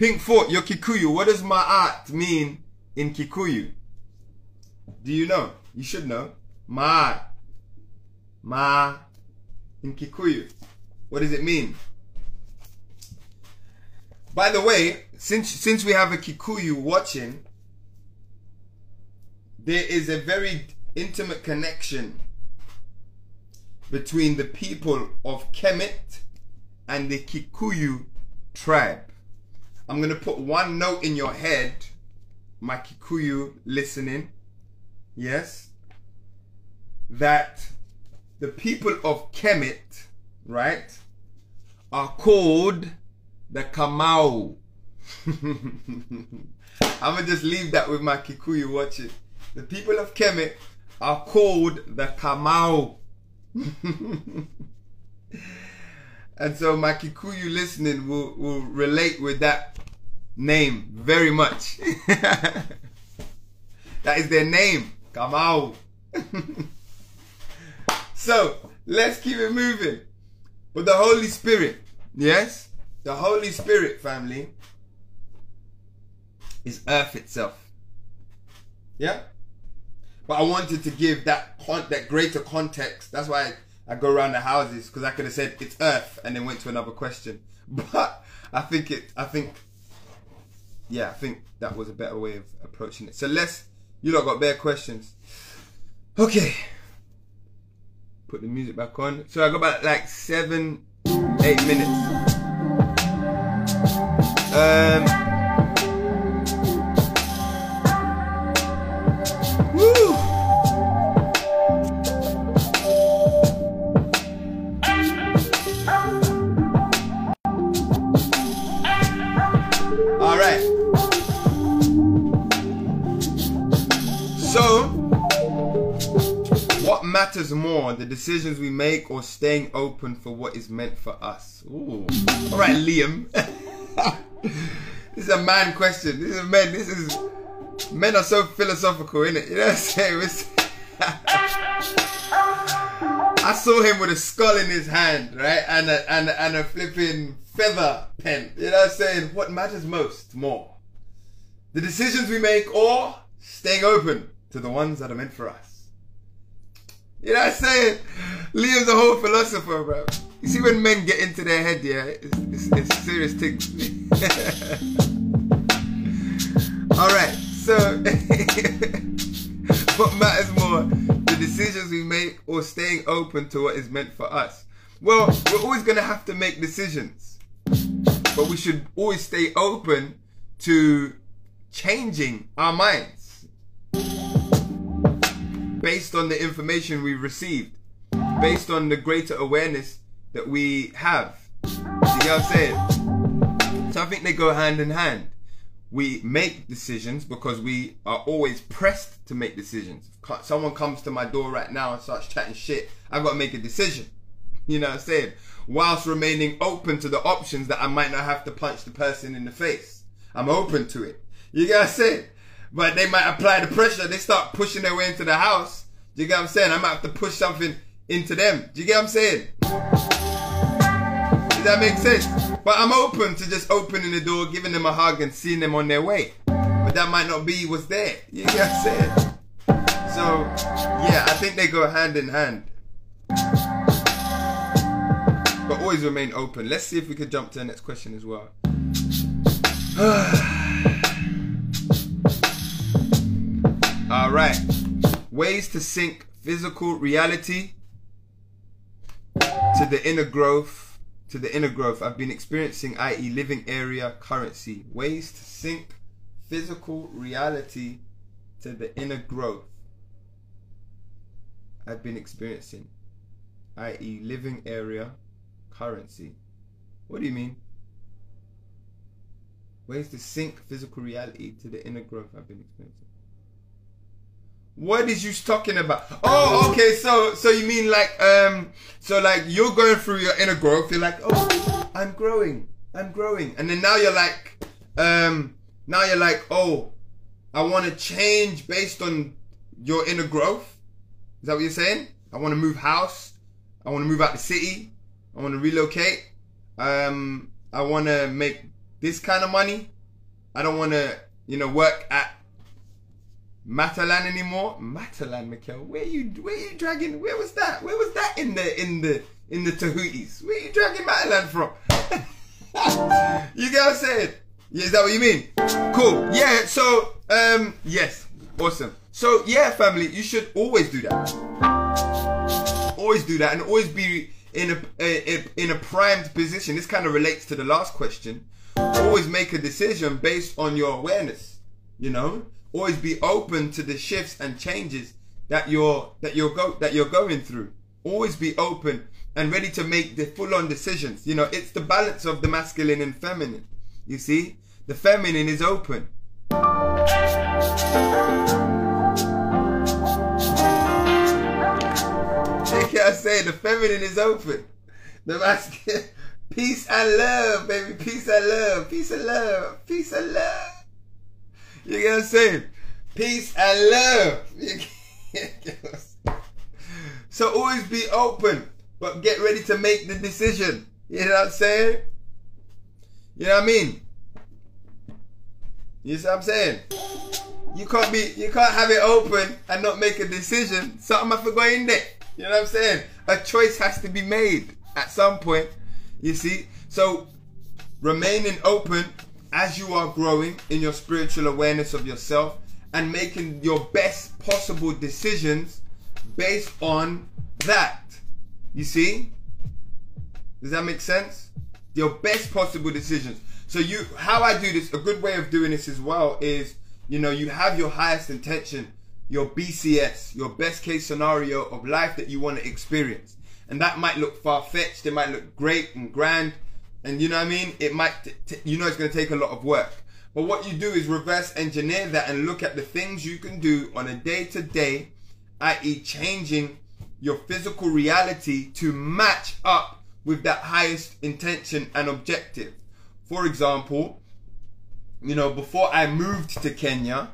Pink Fort, your Kikuyu. What does Ma'at mean in Kikuyu? Do you know? You should know. Ma'at. Ma in Kikuyu. What does it mean? By the way, since since we have a Kikuyu watching, there is a very intimate connection between the people of Kemet and the Kikuyu tribe. I'm going to put one note in your head, my Kikuyu listening. Yes? That the people of Kemet, right, are called the Kamau. I'm going to just leave that with my Kikuyu watching. The people of Kemet are called the Kamau. (laughs) and so my Kikuyu listening will, will relate with that name very much. (laughs) that is their name, Kamau. (laughs) so let's keep it moving. But the Holy Spirit, yes? The Holy Spirit family is earth itself. Yeah? But I wanted to give that con- that greater context. That's why I, I go around the houses because I could have said it's Earth and then went to another question. (laughs) But I think it. I think. Yeah, I think that was a better way of approaching it. So let's. You lot got bare questions. Okay. Put the music back on. So I got about like seven, eight minutes. Um. Matters more, the decisions we make or staying open for what is meant for us? Ooh. All right, (laughs) Liam. this is a man question. This is a man. This is men are so philosophical, innit? You know what I'm saying? (laughs) I saw him with a skull in his hand, right, and a, and a, and a flipping feather pen. You know what I'm saying? What matters most, more, the decisions we make, or staying open to the ones that are meant for us. You know what I'm saying? Liam's a whole philosopher, bro. You see when men get into their head, yeah, it's, it's, it's serious things. (laughs) All right, so (laughs) what matters more, the decisions we make or staying open to what is meant for us? Well, we're always going to have to make decisions, but we should always stay open to changing our minds based on the information we received, based on the greater awareness that we have. You get what I'm saying? So I think they go hand in hand. We make decisions because we are always pressed to make decisions. If someone comes to my door right now and starts chatting shit, I've got to make a decision. You know what I'm saying? Whilst remaining open to the options that I might not have to punch the person in the face. I'm open to it. You get what I'm saying? But they might apply the pressure. They start pushing their way into the house. Do you get what I'm saying? I might have to push something into them. Do you get what I'm saying? Does that make sense? But I'm open to just opening the door, giving them a hug, and seeing them on their way. But that might not be what's there. You get what I'm saying? So, yeah, I think they go hand in hand. But always remain open. Let's see if we could jump to the next question as well. (sighs) All right. Ways to sync physical reality to the inner growth. To the inner growth I've been experiencing, i.e., living area currency. Ways to sync physical reality to the inner growth I've been experiencing, i.e., living area currency. What do you mean? Ways to sync physical reality to the inner growth I've been experiencing. What is you talking about? Oh, okay. So, so you mean like, um, so like you're going through your inner growth. You're like, oh, I'm growing, I'm growing, and then now you're like, um, now you're like, oh, I want to change based on your inner growth. Is that what you're saying? I want to move house. I want to move out the city. I want to relocate. Um, I want to make this kind of money. I don't want to, you know, work at Matalan anymore. Matalan, Mikkel. Where you where are you dragging? Where was that? Where was that in the in the in the Tahooties? Where you dragging Matalan from? (laughs) you get what I'm saying? Is that what you mean? Cool. Yeah. So um yes, awesome. So yeah, family, you should always do that. Always do that, and always be in a in, in a primed position. This kind of relates to the last question. Always make a decision based on your awareness. You know, always be open to the shifts and changes that you're that you're go that you're going through. Always be open and ready to make the full-on decisions. You know, it's the balance of the masculine and feminine. You see, the feminine is open. Like I say, the feminine is open. The masculine, (laughs) peace and love, baby, peace and love, peace and love, peace and love. You get what I'm saying? Peace and love. (laughs) So always be open, but get ready to make the decision. You know what I'm saying? You know what I mean? You see what I'm saying? You can't be, you can't have it open and not make a decision. Something have to go in there. You know what I'm saying? A choice has to be made at some point. You see? So remaining open as you are growing in your spiritual awareness of yourself and making your best possible decisions based on that. You see? Does that make sense? Your best possible decisions. So you how I do this, a good way of doing this as well is, you know, you have your highest intention, your BCS, your best case scenario of life that you want to experience. And that might look far fetched, it might look great and grand, and you know what I mean? It might, you know, it's going to take a lot of work. But what you do is reverse engineer that and look at the things you can do on a day to day, i.e., changing your physical reality to match up with that highest intention and objective. For example, you know, before I moved to Kenya,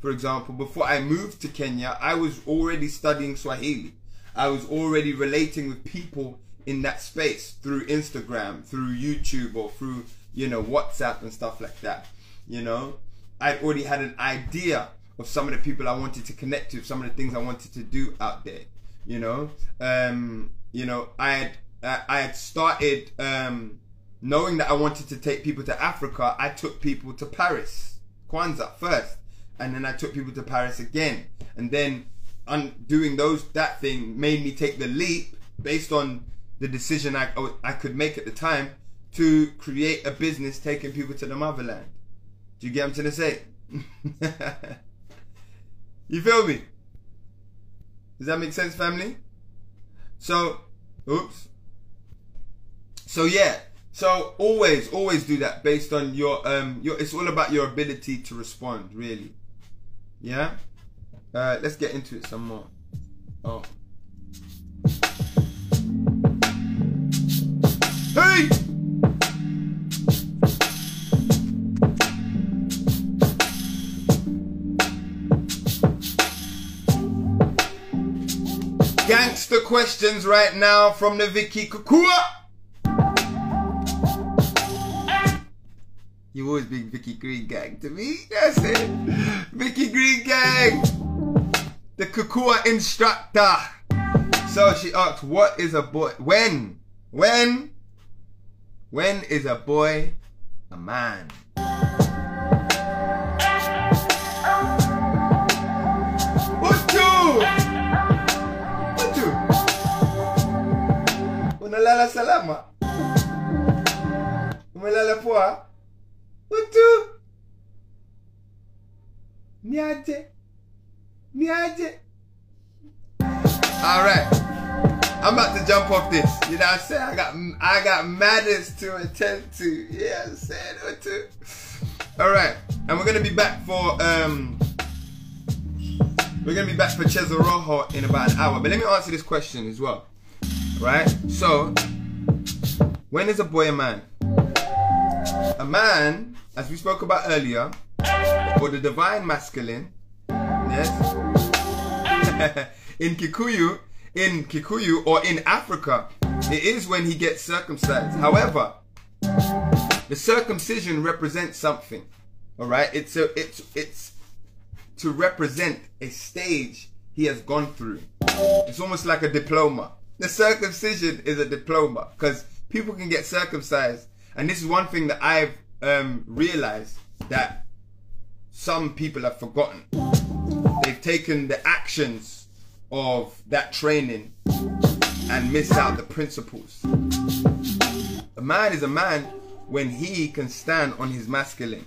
for example, before I moved to Kenya, I was already studying Swahili. I was already relating with people in that space through Instagram, through YouTube, or through, you know, WhatsApp and stuff like that. You know, I'd already had an idea of some of the people I wanted to connect to, some of the things I wanted to do out there. You know, um, you know, I had I had started um, knowing that I wanted to take people to Africa. I took people to Paris, Kwanzaa first, and then I took people to Paris again, and then undoing those that thing made me take the leap based on the decision I, I could make at the time to create a business taking people to the motherland. Do you get what I'm trying to say? (laughs) you feel me? Does that make sense, family? So, oops. So yeah, so always, always do that based on your um your. It's all about your ability to respond, really. Yeah. Uh, let's get into it some more. Oh. Gangster questions right now from the Vicky Kukua. You always been Vicky Green Gang to me. That's it. Vicky Green Gang. The Kukua instructor. So she asked, what is a boy? When? When when is a boy a man? Utu! Utu! Unalala salama? Umelala poa? Utu! Niaje? Niaje? Alright. I'm about to jump off this. You know what I'm saying? I got I got matters to attend to. Yeah, I'm saying Utu. Alright. And we're gonna be back for um we're gonna be back for Cesar Rojo in about an hour. But let me answer this question as well. Right? So, when is a boy a man? A man, as we spoke about earlier, or the divine masculine, yes, (laughs) in Kikuyu, in Kikuyu or in Africa, it is when he gets circumcised. However, the circumcision represents something. All right, it's a, it's it's to represent a stage he has gone through. It's almost like a diploma. The circumcision is a diploma because people can get circumcised, and this is one thing that I've um, realized that some people have forgotten. They've taken the actions of that training and miss out the principles. A man is a man when he can stand on his masculine.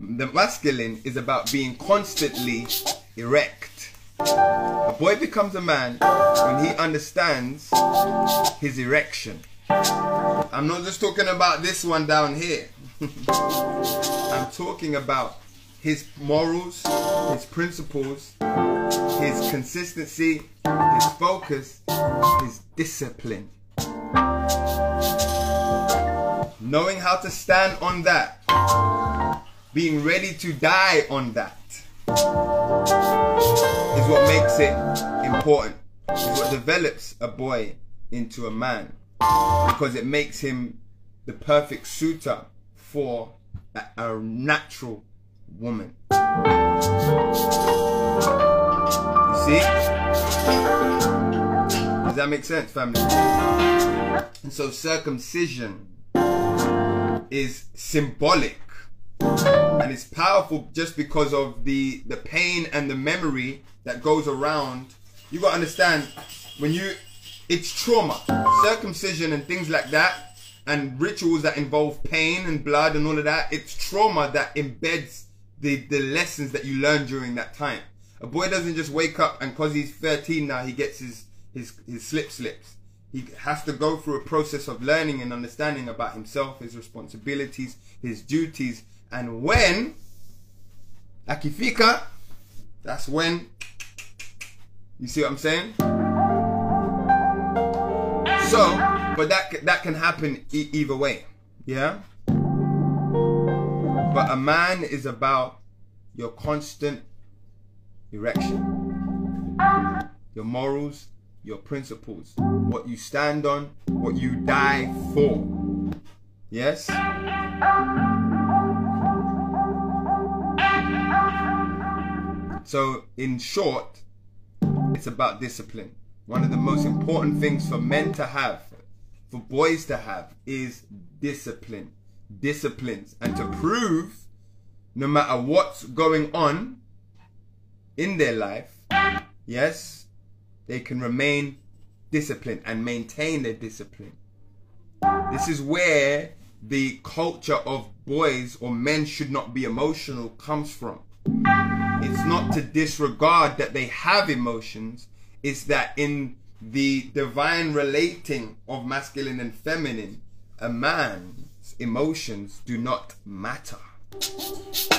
The masculine is about being constantly erect. A boy becomes a man when he understands his erection. I'm not just talking about this one down here. (laughs) I'm talking about his morals, his principles, his consistency, his focus, his discipline. Knowing how to stand on that, being ready to die on that, is what makes it important. Is what develops a boy into a man. Because it makes him the perfect suitor for a, a natural woman. You see? Does that make sense, family? And so circumcision is symbolic and it's powerful just because of the the pain and the memory that goes around you got to understand when you it's trauma circumcision and things like that and rituals that involve pain and blood and all of that it's trauma that embeds the the lessons that you learn during that time. A boy doesn't just wake up and because he's 13 now he gets his his his slip slips. He has to go through a process of learning and understanding about himself his responsibilities his duties. And when akifika that's when you see what i'm saying? So but that that can happen e- either way yeah but a man is about your constant erection your morals your principles what you stand on what you die for yes So, in short, it's about discipline. One of the most important things for men to have, for boys to have, is discipline. Disciplines. And to prove, no matter what's going on in their life, yes, they can remain disciplined and maintain their discipline. This is where the culture of boys or men should not be emotional comes from it's not to disregard that they have emotions it's that in the divine relating of masculine and feminine a man's emotions do not matter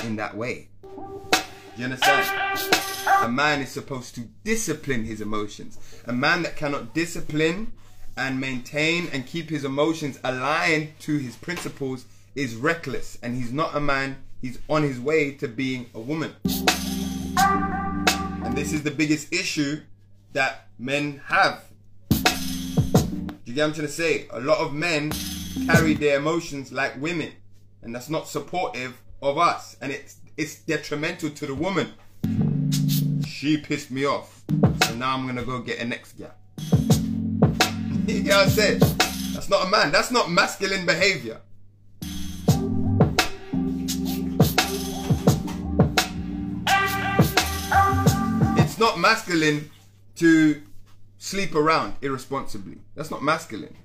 in that way. Do you understand? A man is supposed to discipline his emotions. A man that cannot discipline and maintain and keep his emotions aligned to his principles is reckless and he's not a man he's on his way to being a woman. And this is the biggest issue that men have. You get what I'm trying to say? A lot of men carry their emotions like women, and that's not supportive of us, and it's it's detrimental to the woman. She pissed me off, so now I'm gonna go get a next guy. you get what I'm saying? That's not a man. That's not masculine behavior. It's not masculine to sleep around irresponsibly. That's not masculine.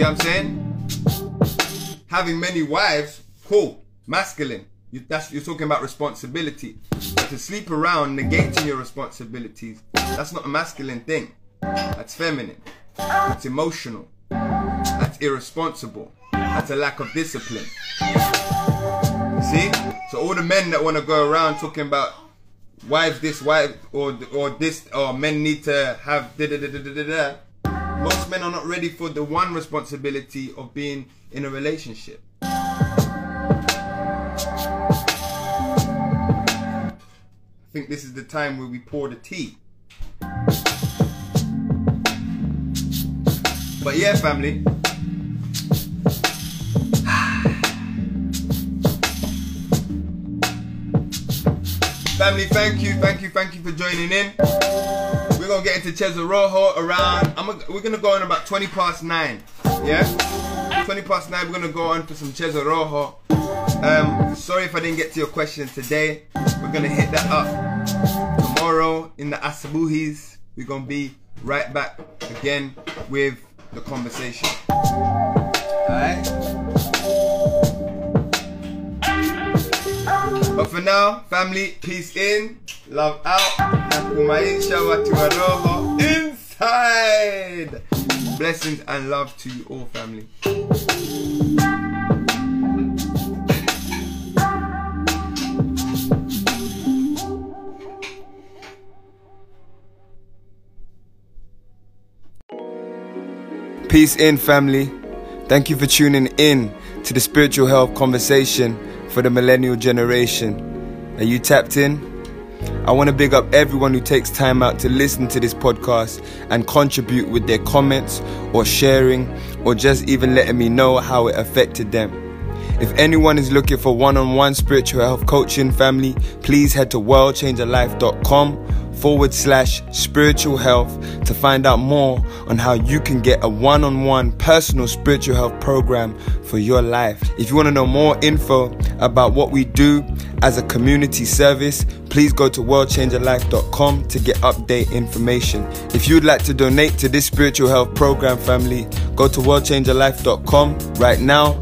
You get what I'm saying? Having many wives, cool, masculine. You, that's you're talking about responsibility. But to sleep around negating your responsibilities, that's not a masculine thing. That's feminine. That's emotional. That's irresponsible. That's a lack of discipline. See? So all the men that want to go around talking about wives this, wife or or this, or men need to have da da da da da da. Most men are not ready for the one responsibility of being in a relationship. I think this is the time where we pour the tea. But yeah, family. (sighs) Family, thank you, thank you, thank you for joining in. Gonna get into Cesar Rojo around. I'm we're gonna go on about 20 past nine. Yeah, 20 past nine. We're gonna go on for some Cesar Rojo. Um, sorry if I didn't get to your question today. We're gonna hit that up tomorrow in the Asabuhis. We're gonna be right back again with the conversation. Alright? But for now, family, peace in, love out, nakumaisha watu wa roho inside. Blessings and love to you all, family. Peace in, family. Thank you for tuning in to the spiritual health conversation for the millennial generation. Are you tapped in? I want to big up everyone who takes time out to listen to this podcast and contribute with their comments or sharing or just even letting me know how it affected them. If anyone is looking for one on one spiritual health coaching, family, please head to worldchangerlife.com forward slash spiritual health to find out more on how you can get a one on one personal spiritual health program for your life. If you want to know more info about what we do as a community service, please go to worldchangerlife.com to get update information. If you'd like to donate to this spiritual health program, family, go to worldchangerlife.com right now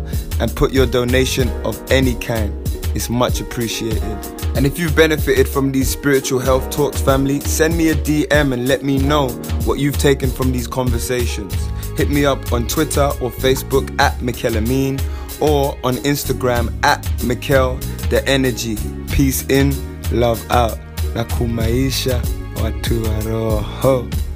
and put your donation of any kind. It's much appreciated. And if you've benefited from these spiritual health talks, family, send me a DM and let me know what you've taken from these conversations. Hit me up on Twitter or Facebook at Mikel Amin or on Instagram at Mikel The Energy. Peace in, love out. Nakumaisha watu wa roho.